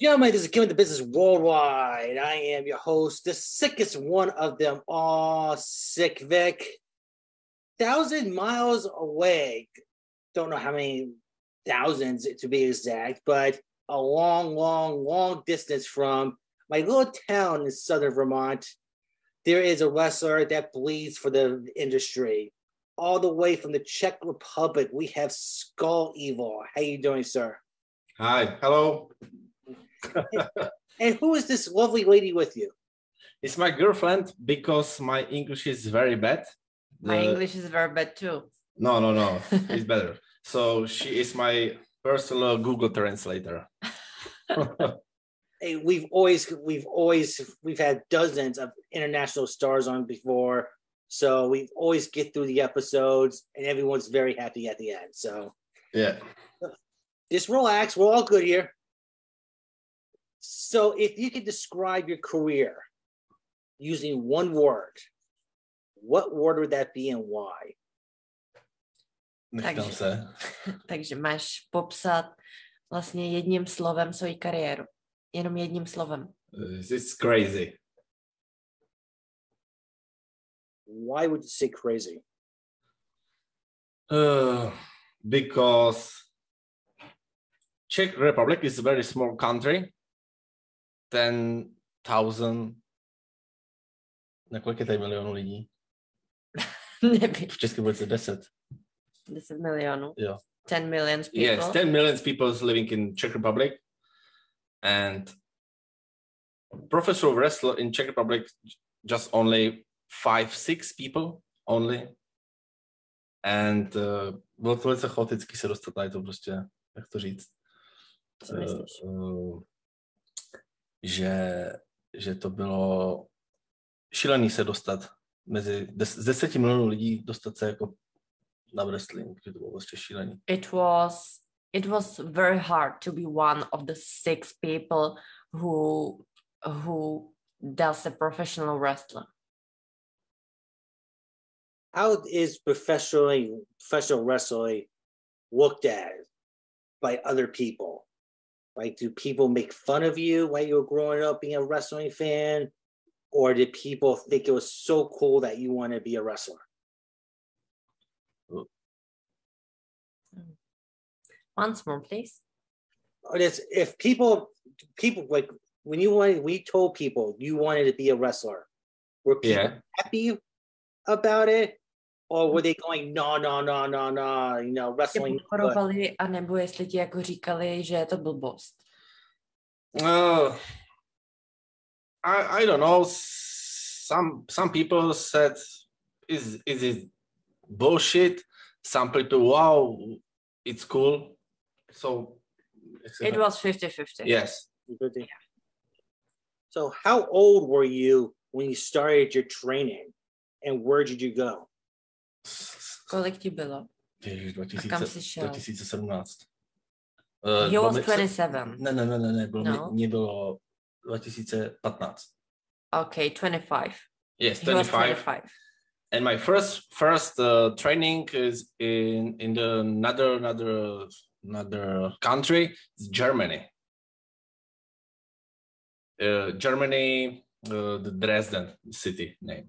gentlemen, this is Killing the Business Worldwide. I am your host, the sickest one of them all, Sick Vic. Thousand miles away. Don't know how many thousands to be exact, but a long, long, long distance from my little town in southern Vermont. There is a wrestler that bleeds for the industry. All the way from the Czech Republic, we have Skull Evil. How you doing, sir? Hi, hello. And who is this lovely lady with you? It's my girlfriend because my English is very bad. My English is very bad too. No, no, no. it's better. So she is my personal Google translator. hey, we've always we've always we've had dozens of international stars on before. So we always get through the episodes and everyone's very happy at the end. So yeah. Just relax. We're all good here. So, if you could describe your career using one word, what word would that be and why? Takže, takže máš popsat vlastně jedním slovem svoji kariéru. Jenom jedním slovem. It's crazy. Why would you say crazy? Uh, because Czech Republic is a very small country. 10,000 na kolik je tady milionů lidí? Nevím. V České republice 10. 10 milionů? Jo. 10 million people? Yes, 10 million people living in Czech Republic. And professional wrestler in Czech Republic, just only five, six people only. And uh, bylo to velice chaoticky se dostat na to prostě, jak to říct. Co myslíš? Uh, že, že to bylo šílený se dostat mezi des, z deseti milionů lidí dostat se jako na wrestling, že to bylo prostě šílený. It was it was very hard to be one of the six people who who does a professional wrestler. How is professionally professional wrestling looked at by other people? Like, do people make fun of you while you were growing up being a wrestling fan? Or did people think it was so cool that you want to be a wrestler? Um, once more, please. It's, if people, people like when you wanted, we told people you wanted to be a wrestler. Were people yeah. happy about it? Or were they going, no, no, no, no, no, you know, wrestling. Podporovali, anebo jestli ti jako říkali, že je to blbost. Uh, I, I don't know. Some some people said, is is it bullshit? Some people, wow, it's cool. So it was 50-50. Yes. Yeah. So how old were you when you started your training and where did you go? Kolik ti bylo? Ježiš, 2000, A kam jsi šel? 2017. Uh, He was 27. Ne, ne, ne, ne, ne bylo, No. mě bylo 2015. Okay, 25. Yes, 25. 25. And my first first uh, training is in in the another another another country, it's Germany. Uh, Germany, uh, the Dresden city name.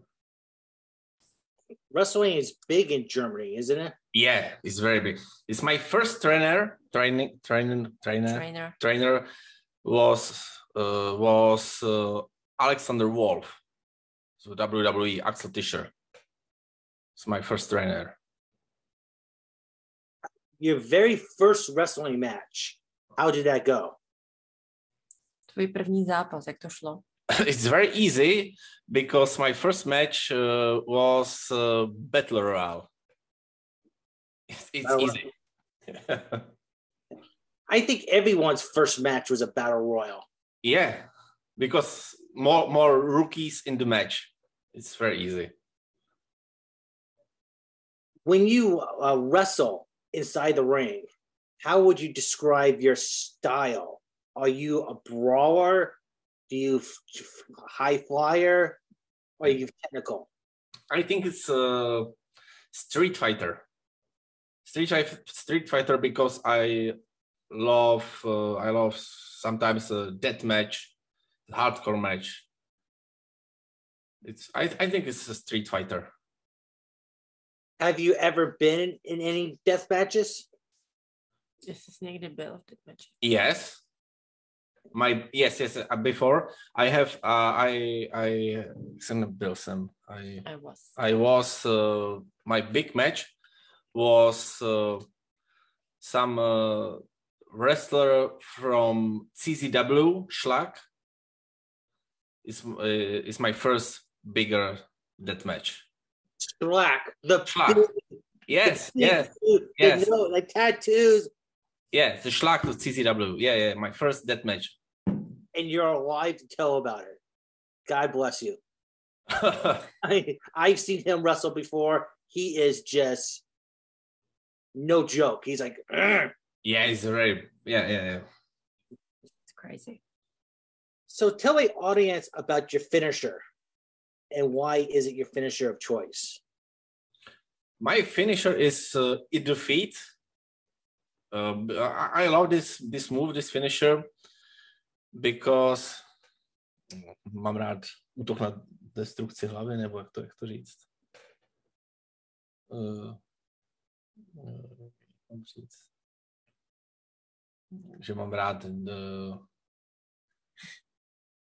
Wrestling is big in Germany, isn't it? Yeah, it's very big. It's my first trainer, training, training, trainer, Trainer. trainer was uh, was uh, Alexander Wolfe, so WWE Axel Tischer. It's my first trainer. Your very first wrestling match. How did that go? Tvůj první zápas, jak to šlo? it's very easy because my first match uh, was uh, Battle Royale. It's, it's Battle easy. I think everyone's first match was a battle royal. yeah, because more more rookies in the match. It's very easy. When you uh, wrestle inside the ring, how would you describe your style? Are you a brawler? Do you f- f- high flyer? Or you technical? I think it's uh, Street Fighter. Street Fighter, Street Fighter, because I love uh, I love sometimes a death match, hardcore match. It's I, I think it's a street fighter. Have you ever been in any death matches? Jestli jsi někdy byl v deathmatchi. Yes. My yes yes uh, before I have uh, I I jsem byl jsem I I was. I was uh, my big match was uh, some uh, wrestler from CZW Schlag. Is uh, is my first bigger death match. Slack. The Schlag. Yes, the- yes, yes. no, like tattoos, yeah. The Schlag of CCW. Yeah, yeah. My first death match. and you're alive to tell about it. God bless you. I, I've seen him wrestle before. He is just no joke. He's like, "Ugh." yeah, it's very yeah yeah yeah. It's crazy. so tell the audience about your finisher and why is it your finisher of choice? My finisher is uh, in defeat. Uh, I, I love this this move, this finisher, because mám rád útok na destrukci hlavy, nebo jak to, jak to říct. Uh, uh, říct. Že mám rád the,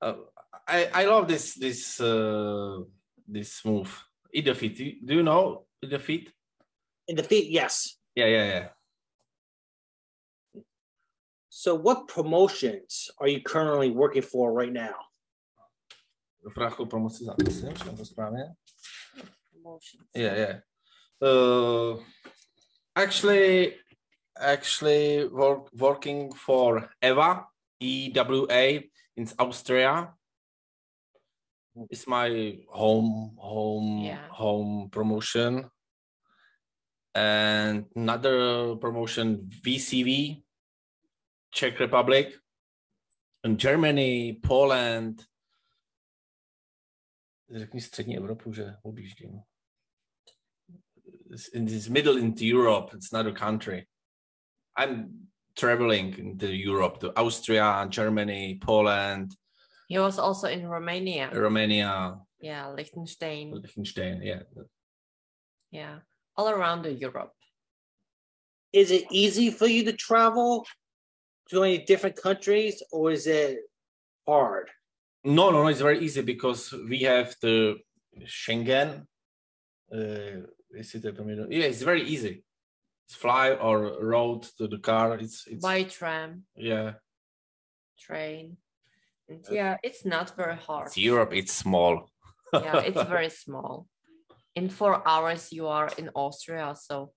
uh, I, I love this this uh, this move. In defeat. Do you know in defeat? In defeat, yes. Yeah, yeah, yeah. So what promotions are you currently working for right now? Vrátkou promoci za myslím, že to správně. Promotions. Yeah, yeah. Uh, actually, actually work, working for EVA, EWA in Austria. It's my home, home, Yeah. home promotion. And another promotion, VCV, Czech Republic, and Germany, Poland. Řekni střední Evropu, že objíždím. It's in this middle into Europe. It's not a country. I'm traveling into Europe to Austria, Germany, Poland, He was also in Romania. Romania, Yeah, Liechtenstein. Liechtenstein. Yeah, Yeah, all around the Europe. Is it easy for you to travel to any different countries or is it hard? no, no, no. It's very easy because we have the Schengen. Uh, is it? a- Yeah, it's very easy. It's fly or road to the car. It's it's By tram, yeah. train. Yeah, it's not very hard. It's Europe. It's small. yeah, it's very small. In four hours, you are in Austria, so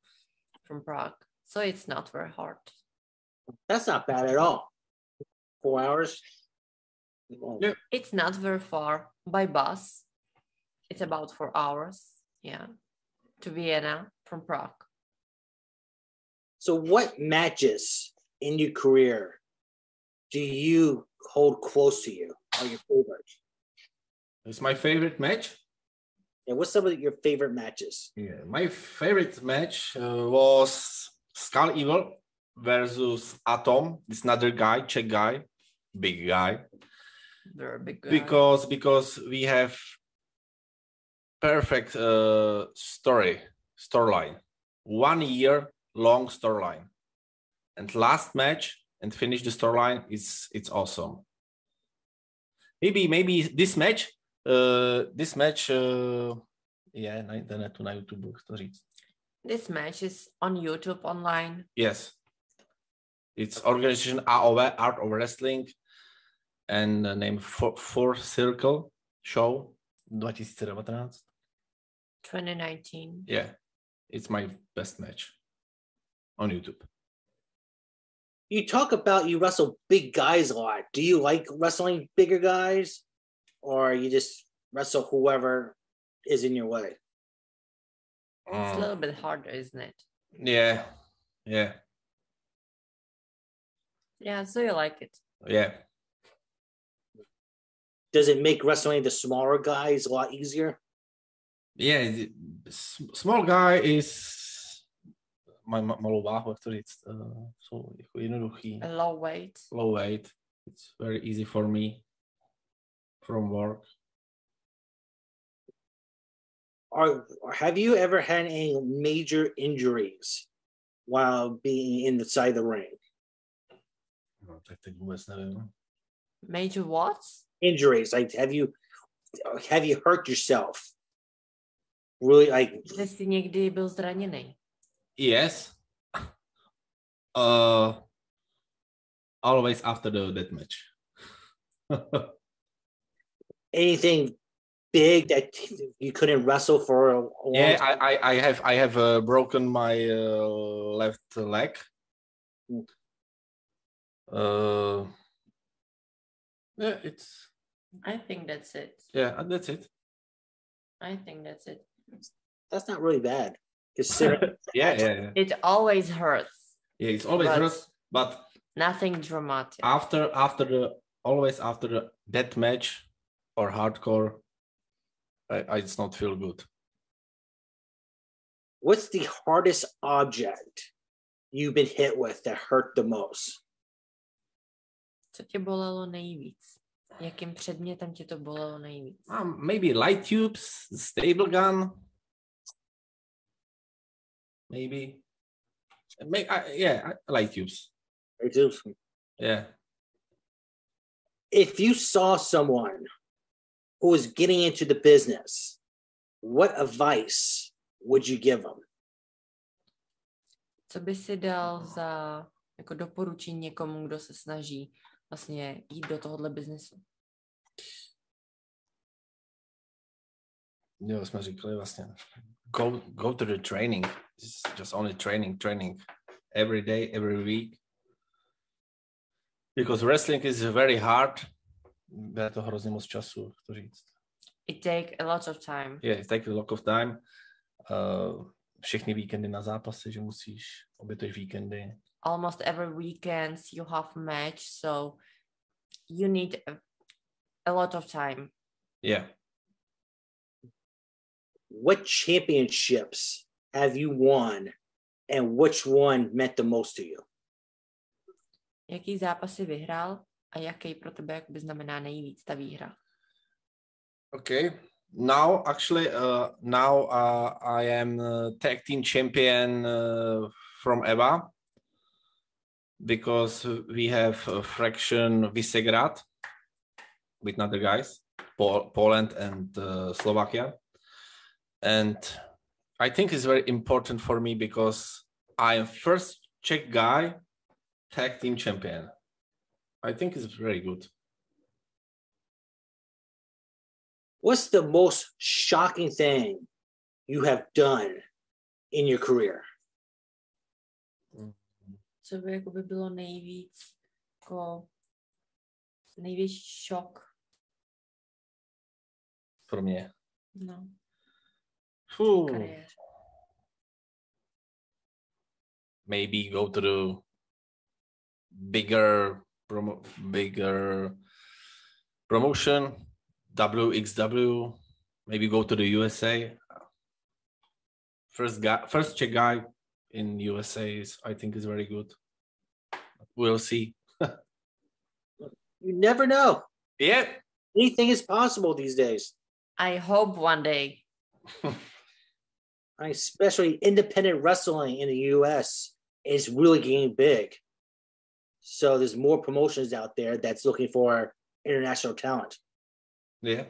from Prague. So it's not very hard. That's not bad at all. Four hours. Yeah. It's not very far by bus. It's about four hours. Yeah, to Vienna from Prague. So, what matches in your career do you hold close to you? Are your favorite? It's my favorite match. And what's some of your favorite matches? Yeah, my favorite match uh, was Skull Evil versus Atom. This another guy, Czech guy, big guy. Very big. guy. Because because we have perfect uh, story storyline, one year long storyline, and last match and finish the storyline is it's awesome. Maybe maybe this match, uh, this match, uh, yeah, na internetu na YouTube jak to říct. this match is on YouTube online. Yes. It's organization AOV, Art of Wrestling, and the name Four, Four Circle Show 2019. 2019. Yeah, it's my best match on YouTube. You talk about you wrestle big guys a lot. Do you like wrestling bigger guys, or you just wrestle whoever is in your way? It's a Mm, little bit harder, isn't it? yeah, yeah, Yeah, so you like it. yeah. Does it make wrestling the smaller guys a lot easier? Yeah, the small guy is má ma- malou váhu, jak to říct, uh, jsou jako jednoduchý, A low weight. low weight. It's very easy for me from work. Are have you ever had any major injuries while being inside the ring? No, tak teď vůbec nevím. Major what? Injuries, like have you have you hurt yourself? Really, like Že jsi někdy byl zraněný. Yes. Uh, always after the death match. anything big that you couldn't wrestle for a, a long yeah, time? I, I, I have I have uh, broken my uh, left leg. Uh, yeah, it's I think that's it. yeah, that's it. I think that's it. That's not really bad. Considering Yeah, yeah, yeah. It always hurts. Yeah, it's always But- hurts, but Nothing dramatic. after after the always after the death match or hardcore, I, I just not feel good. what's the hardest object you've been hit with that hurt the most? Co tě bolelo nejvíc? Jakým předmětem tě to bolelo nejvíc? Um, maybe light tubes, stable gun. Maybe. May, I, yeah, light tubes. Or do- Yeah. If you saw someone who was getting into the business, what advice would you give them? Co by si dal za jako doporučení někomu, kdo se snaží vlastně jít do tohohle biznesu? Jo, jsme říkali vlastně. Go, go to the training. It's just only training, training. Every day, every week. Because wrestling is very hard. Bere to hrozně moc času, jak to říct. It take a lot of time. Yeah, it takes a lot of time. Uh, všechny víkendy na zápasy, že musíš, obětuješ víkendy. Almost every weekend you have match, so you need a, a lot of time. Yeah. What championships have you won and which one meant the most to you? Jaký zápasy vyhrál a jaký pro tebe jakoby znamená nejvíc ta výhra? Okay. Now, actually, uh, now uh, I am uh, tag team champion uh, from EVA because we have a fraction Visegrad with other guys, Pol- Poland and uh, Slovakia. And I think it's very important for me because I am first Czech guy tag team champion. I think it's very good. What's the most shocking thing you have done in your career? Co by jakoby bylo nejvíc jako největší šok? For me. No, v maybe go to the bigger promo bigger promotion wxw maybe go to the usa first guy first czech guy in usa is i think is very good we'll see You never know. yeah Anything is possible these days. I hope one day. Especially independent wrestling in the US is really getting big. So there's more promotions out there that's looking for international talent. yeah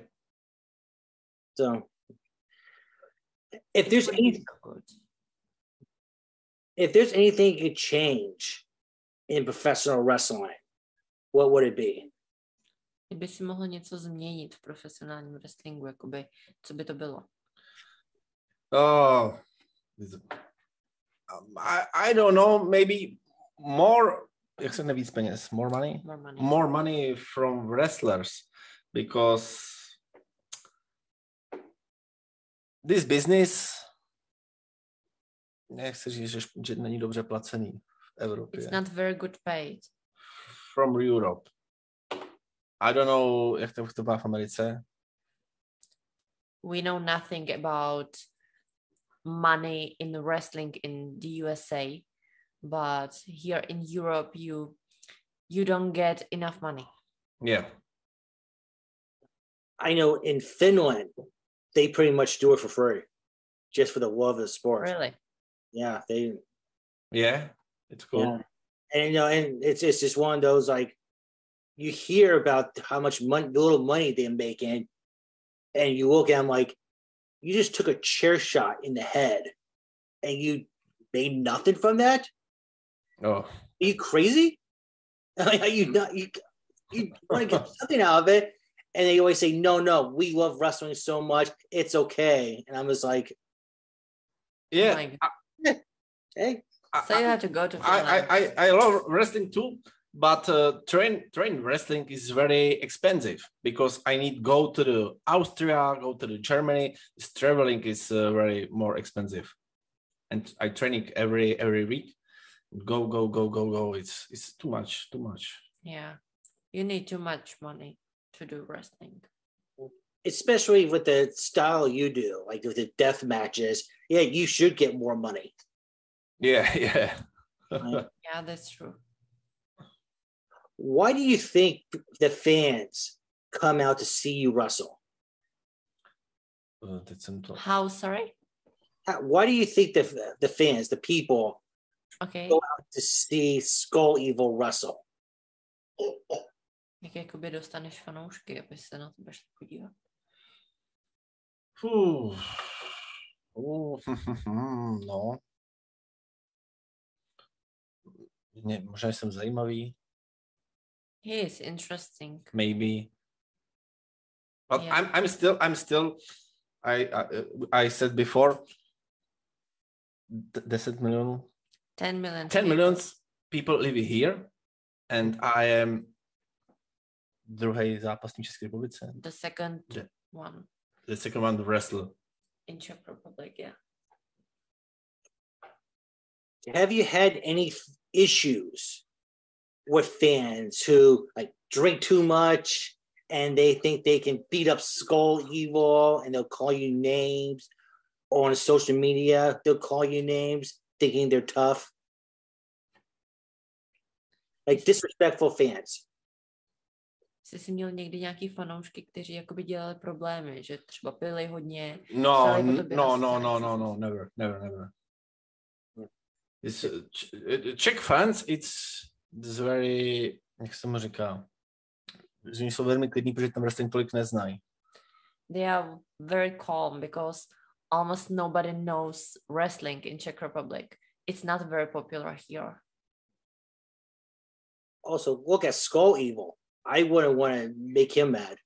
So if there's any if there's anything you could change in professional wrestling, what would it be? Kdyby si mohl něco změnit v profesionálním wrestlingu, jakoby, co by to bylo? Oh, um, I, I don't know. Maybe more. Jak se nevíc peněz? More money. More money. More money from wrestlers because this business. Nechci říct, že, že není dobře placený v Evropě. It's not very good paid. From Europe. I don't know, jak to vypadá v Americe. We know nothing about money in wrestling in the USA, but here in Europe, you you don't get enough money. Yeah. I know in Finland, they pretty much do it for free, just for the love of the sport. Really? Yeah, they. Yeah. It's cool. Yeah. And you know, and it's it's just one of those like, you hear about how much money, the little money they're making, and you look at them like, you just took a chair shot in the head, and you made nothing from that. Oh. Are you crazy? Are you not? You, you want to get something out of it, and they always say, "No, no, we love wrestling so much, it's okay." And I'm just like, Yeah. Oh like, "Hey, so you have to go to I, Finland. I, I, I love wrestling too, but uh, train train wrestling is very expensive because I need go to the Austria, go to the Germany. This traveling is uh, very more expensive, and I training every every week. Go go go go go. It's it's too much too much. yeah. You need too much money to do wrestling. especially with the style you do, like with the death matches. Yeah, you should get more money." Yeah yeah. Yeah, that's true. Why do you think the fans come out to see you wrestle? Uh, that's simple. How sorry? How- Why do you think the the fans, the people, Okay. Go out to see Skull Evil wrestle? Jak jakoby dostaneš fanoušky, aby se na tebe šli podívat. Fuh. Uh, no. Ne, možná jsem zajímavý. He is interesting. maybe but Yeah. i'm i'm still i'm still i i, I said before d- 10 million 10 million. 10 people. people live here and i am druhý zápasník České republice. The second Yeah. one The second one, the wrestler. in Czech Republic, yeah. Have you had any f- issues with fans who like drink too much and they think they can beat up Skull Evil and they'll call you names or on social media they'll call you names thinking they're tough? Like disrespectful fans. Jsi si měl někdy nějaký fanoušky, kteří jakoby dělali problémy, že třeba pili hodně. No, Sorry, n- but to be no, no, no, no, no, never, never, never. It's, uh, Ch- uh, Czech fans, it's, it's very, jak se mu říká, že oni jsou velmi klidní, protože tam wrestling tolik neznají. They are very calm because almost nobody knows wrestling in Czech Republic. It's not very popular here. Also, look at Skull Evil. I wouldn't want to make him mad.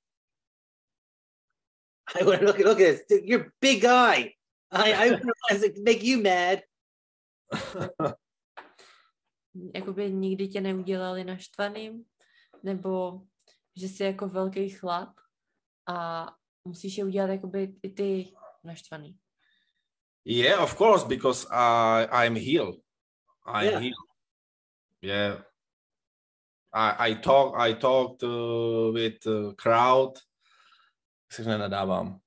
I wouldn't look at look at this. You're a big guy. I I wouldn't want to make you mad. Jakoby nikdy tě neudělali naštvaným, nebo že jsi jako velký chlap a musíš je udělat jakoby i ty naštvaný. yeah, of course, because I, I'm heel. I'm Yeah. heel. Yeah. I, I talk, I talked uh, with the crowd. Si nenadávám.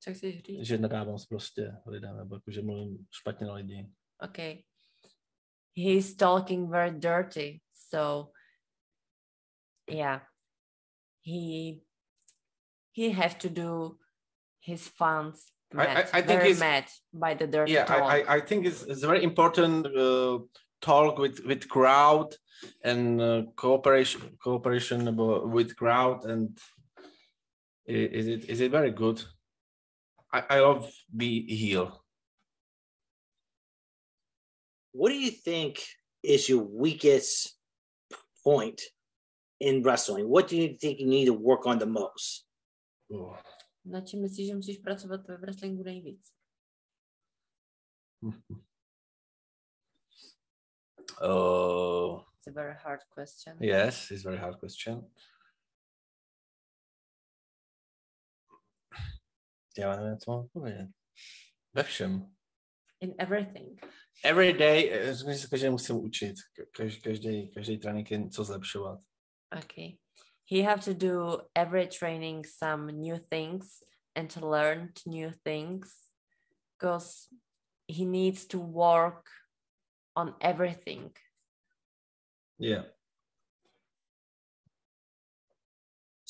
Co chceš říct? Že nadávám prostě lidem, nebo jako, že mluvím špatně na lidi. Okay. He's talking very dirty. So yeah. He he have to do his fans I- mad, I- I think very he's- mad by the dirty yeah talk. I, I, I think it's, it's very important uh, talk with with crowd and uh, cooperation cooperation abo- with crowd and is it is it very good i, I love be heel What do you think is your weakest point in wrestling? What do you think you need to work on the most? Oh. Na čem myslíš, že musíš pracovat ve wrestlingu nejvíc? Uh, It's a very hard question. yes it's a very hard question já nevím, co mám odpovědět. Ve všem. In everything. Every day, že se každý musím učit. Každý, každý, trénink je něco zlepšovat. Okay. He have to do every training some new things and to learn new things because he needs to work on everything. Yeah.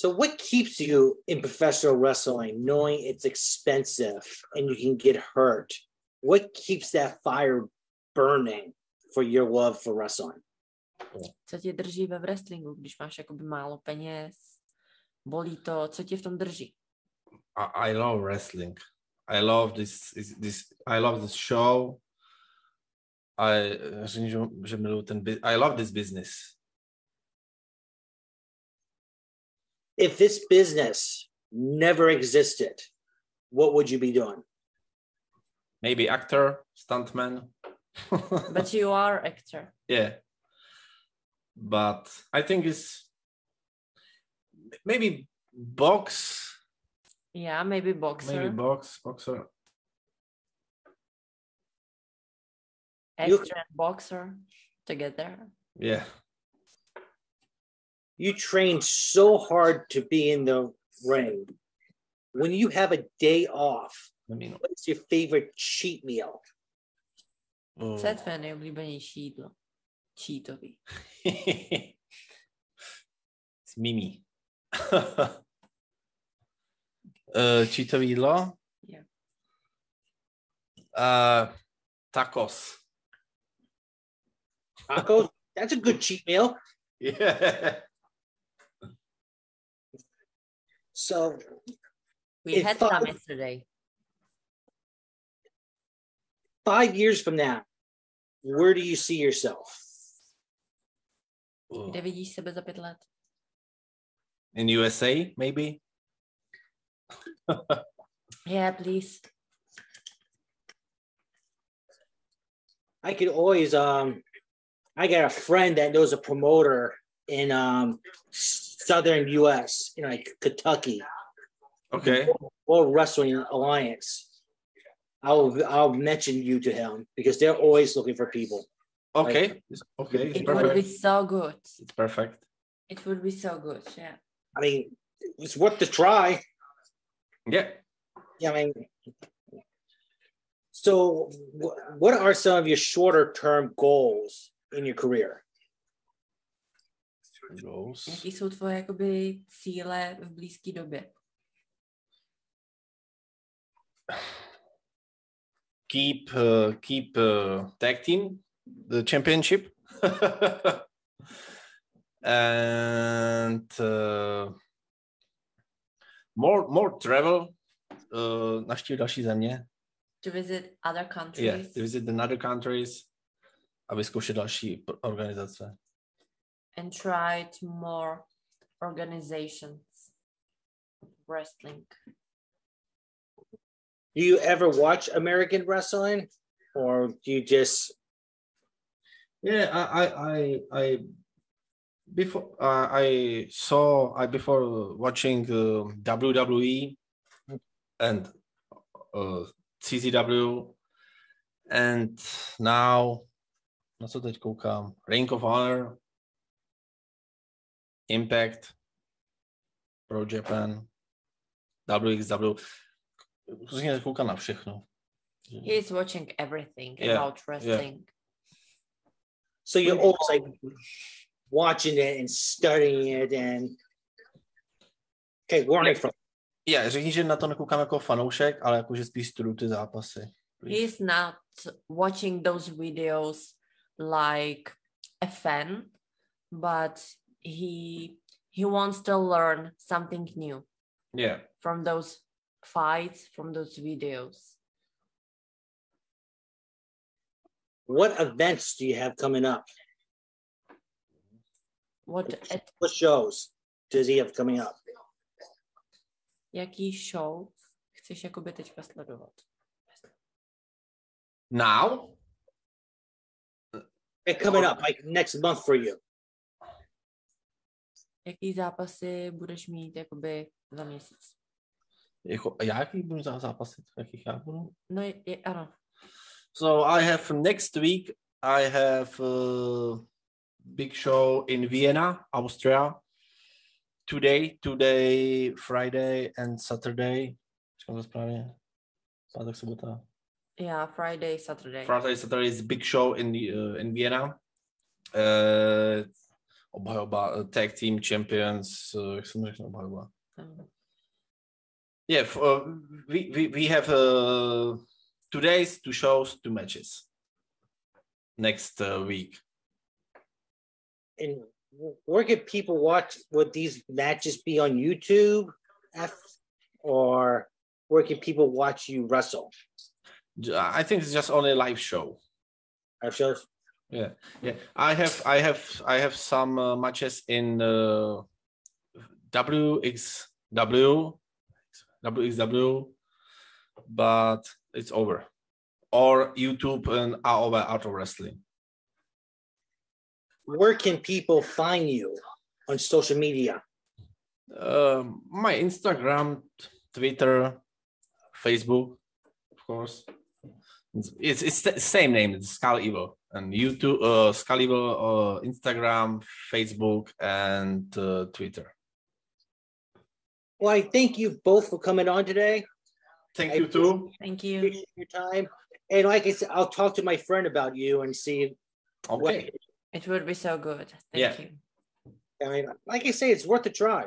So, what keeps you in professional wrestling, knowing it's expensive and you can get hurt? What keeps that fire burning for your love for wrestling? Co tě drží ve wrestlingu, když máš jakoby málo peněz, bolí to, co tě v tom drží? I, I love wrestling. I love this, is- this. I love this show. I že, že ten. I love this business. If this business never existed, what would you be doing? Maybe actor, stuntman. But you are actor. yeah, but I think it's maybe box. Yeah, maybe boxer, Maybe box boxer. You- actor and boxer together. Yeah. You trained so hard to be in the ring. When you have a day off, I mean, what's your favorite cheat meal? oh. Co je tvé nejoblíbenější jídlo? Cheatový. S Mimi. uh, čítový jídlo? Yeah. Uh, tacos. Tacos? That's a good cheat meal. Yeah. So, We had I- some yesterday. five years from now, where do you see yourself? Kde vidíš sebe za pět let? In USA, maybe? Yeah, please. I could always um I got a friend that knows a promoter in um southern US, you know, like Kentucky, Okay. World Wrestling Alliance. I'll I'll mention you to him because they're always looking for people. Okay. It's- Okay. It's It would be so good. It's perfect. It would be so good. Yeah. I mean, it's worth the try. Yeah. Yeah, I mean, so what are some of your shorter term goals in your career? Goals. Jaký jsou tvoje jakoby cíle v blízké době? Keep uh, keep uh, tag team the championship. and uh, more more travel. Uh, navštívit další země. To visit other countries? Yeah, to visit another countries a vyzkoušet další organizace. And try to more organizations. Wrestling. Do you ever watch American wrestling? Or do you just Yeah, I I I, I before uh, I saw I before watching uh, WWE and uh, CZW and now na co teď koukám Ring of Honor Impact Pro Japan WXW Prostě koukám na všechno. He is watching everything Yeah, about wrestling. so you're always like watching it and studying it and okay, learning from Já řekni, že na to nekoukám jako fanoušek, ale jako, že spíš studuju ty zápasy. He is not watching those videos like a fan, but he he wants to learn something new Yeah. from those fights, from those videos. what events do you have coming up? What at What shows does he have coming up? jaký show chceš jakoby teďka sledovat? Now? Hey, coming up like next month for you. Jaký zápasy budeš mít jakoby za měsíc? Jako, a jaký budu za zápasit? Jakých já budu? No je, je, ano. So I have next week, I have a big show in Vienna, Austria. Today, today, Friday and Saturday. Říkám to správně? Pátek, sobota. Yeah, Friday, Saturday. Friday, Saturday is a big show in the, uh, in Vienna. Uh, obhajoba uh, tag team champions, uh, jak jsem řekl, obhajoba. Yeah, f- uh, we, we, we have uh, two days, two shows, two matches next uh, week. And where can people watch? Would these matches be on YouTube, F, or where can people watch you wrestle? I think it's just only a live show. Our shows. Yeah, yeah. I have, I have, I have some uh, matches in uh, WXW, WXW, but it's over. Or YouTube and AOV Art of Wrestling. Where can people find you on social media? Um, my Instagram, Twitter, Facebook, of course. It's it's, it's the same name. It's Skull Evil and YouTube, uh, Skull Evil, uh, Instagram, Facebook, and uh, Twitter. Well, I thank you both for coming on today. Thank I you too. thank you. Appreciate your time. And like I said, I'll talk to my friend about you and see what. Okay. It would be so good. Thank Yeah. you. I mean, like I say, it's worth a try.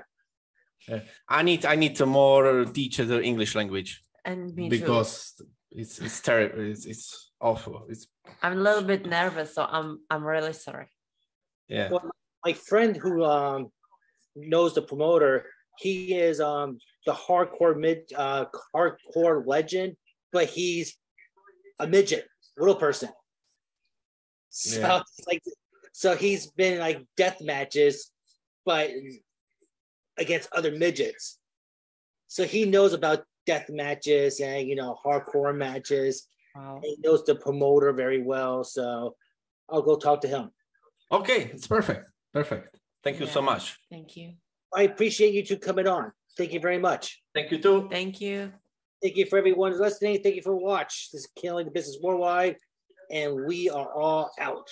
I need I need to more teach the English language And me too. because it's it's terrible. It's, it's awful. It's I'm a little bit nervous, so I'm I'm really sorry. yeah. Well, my friend who um knows the promoter, he is um the hardcore mid uh hardcore legend, but he's a midget, little person. So Yeah. like so he's been like death matches, but against other midgets. So he knows about death matches and you know hardcore matches. Wow. He knows the promoter very well. So I'll go talk to him. Okay, it's perfect. Perfect. Thank you so much. Thank you. I appreciate you two coming on. Thank you very much. Thank you too. Thank you. Thank you for everyone listening. Thank you for watch. This is Killing the Business Worldwide, and we are all out.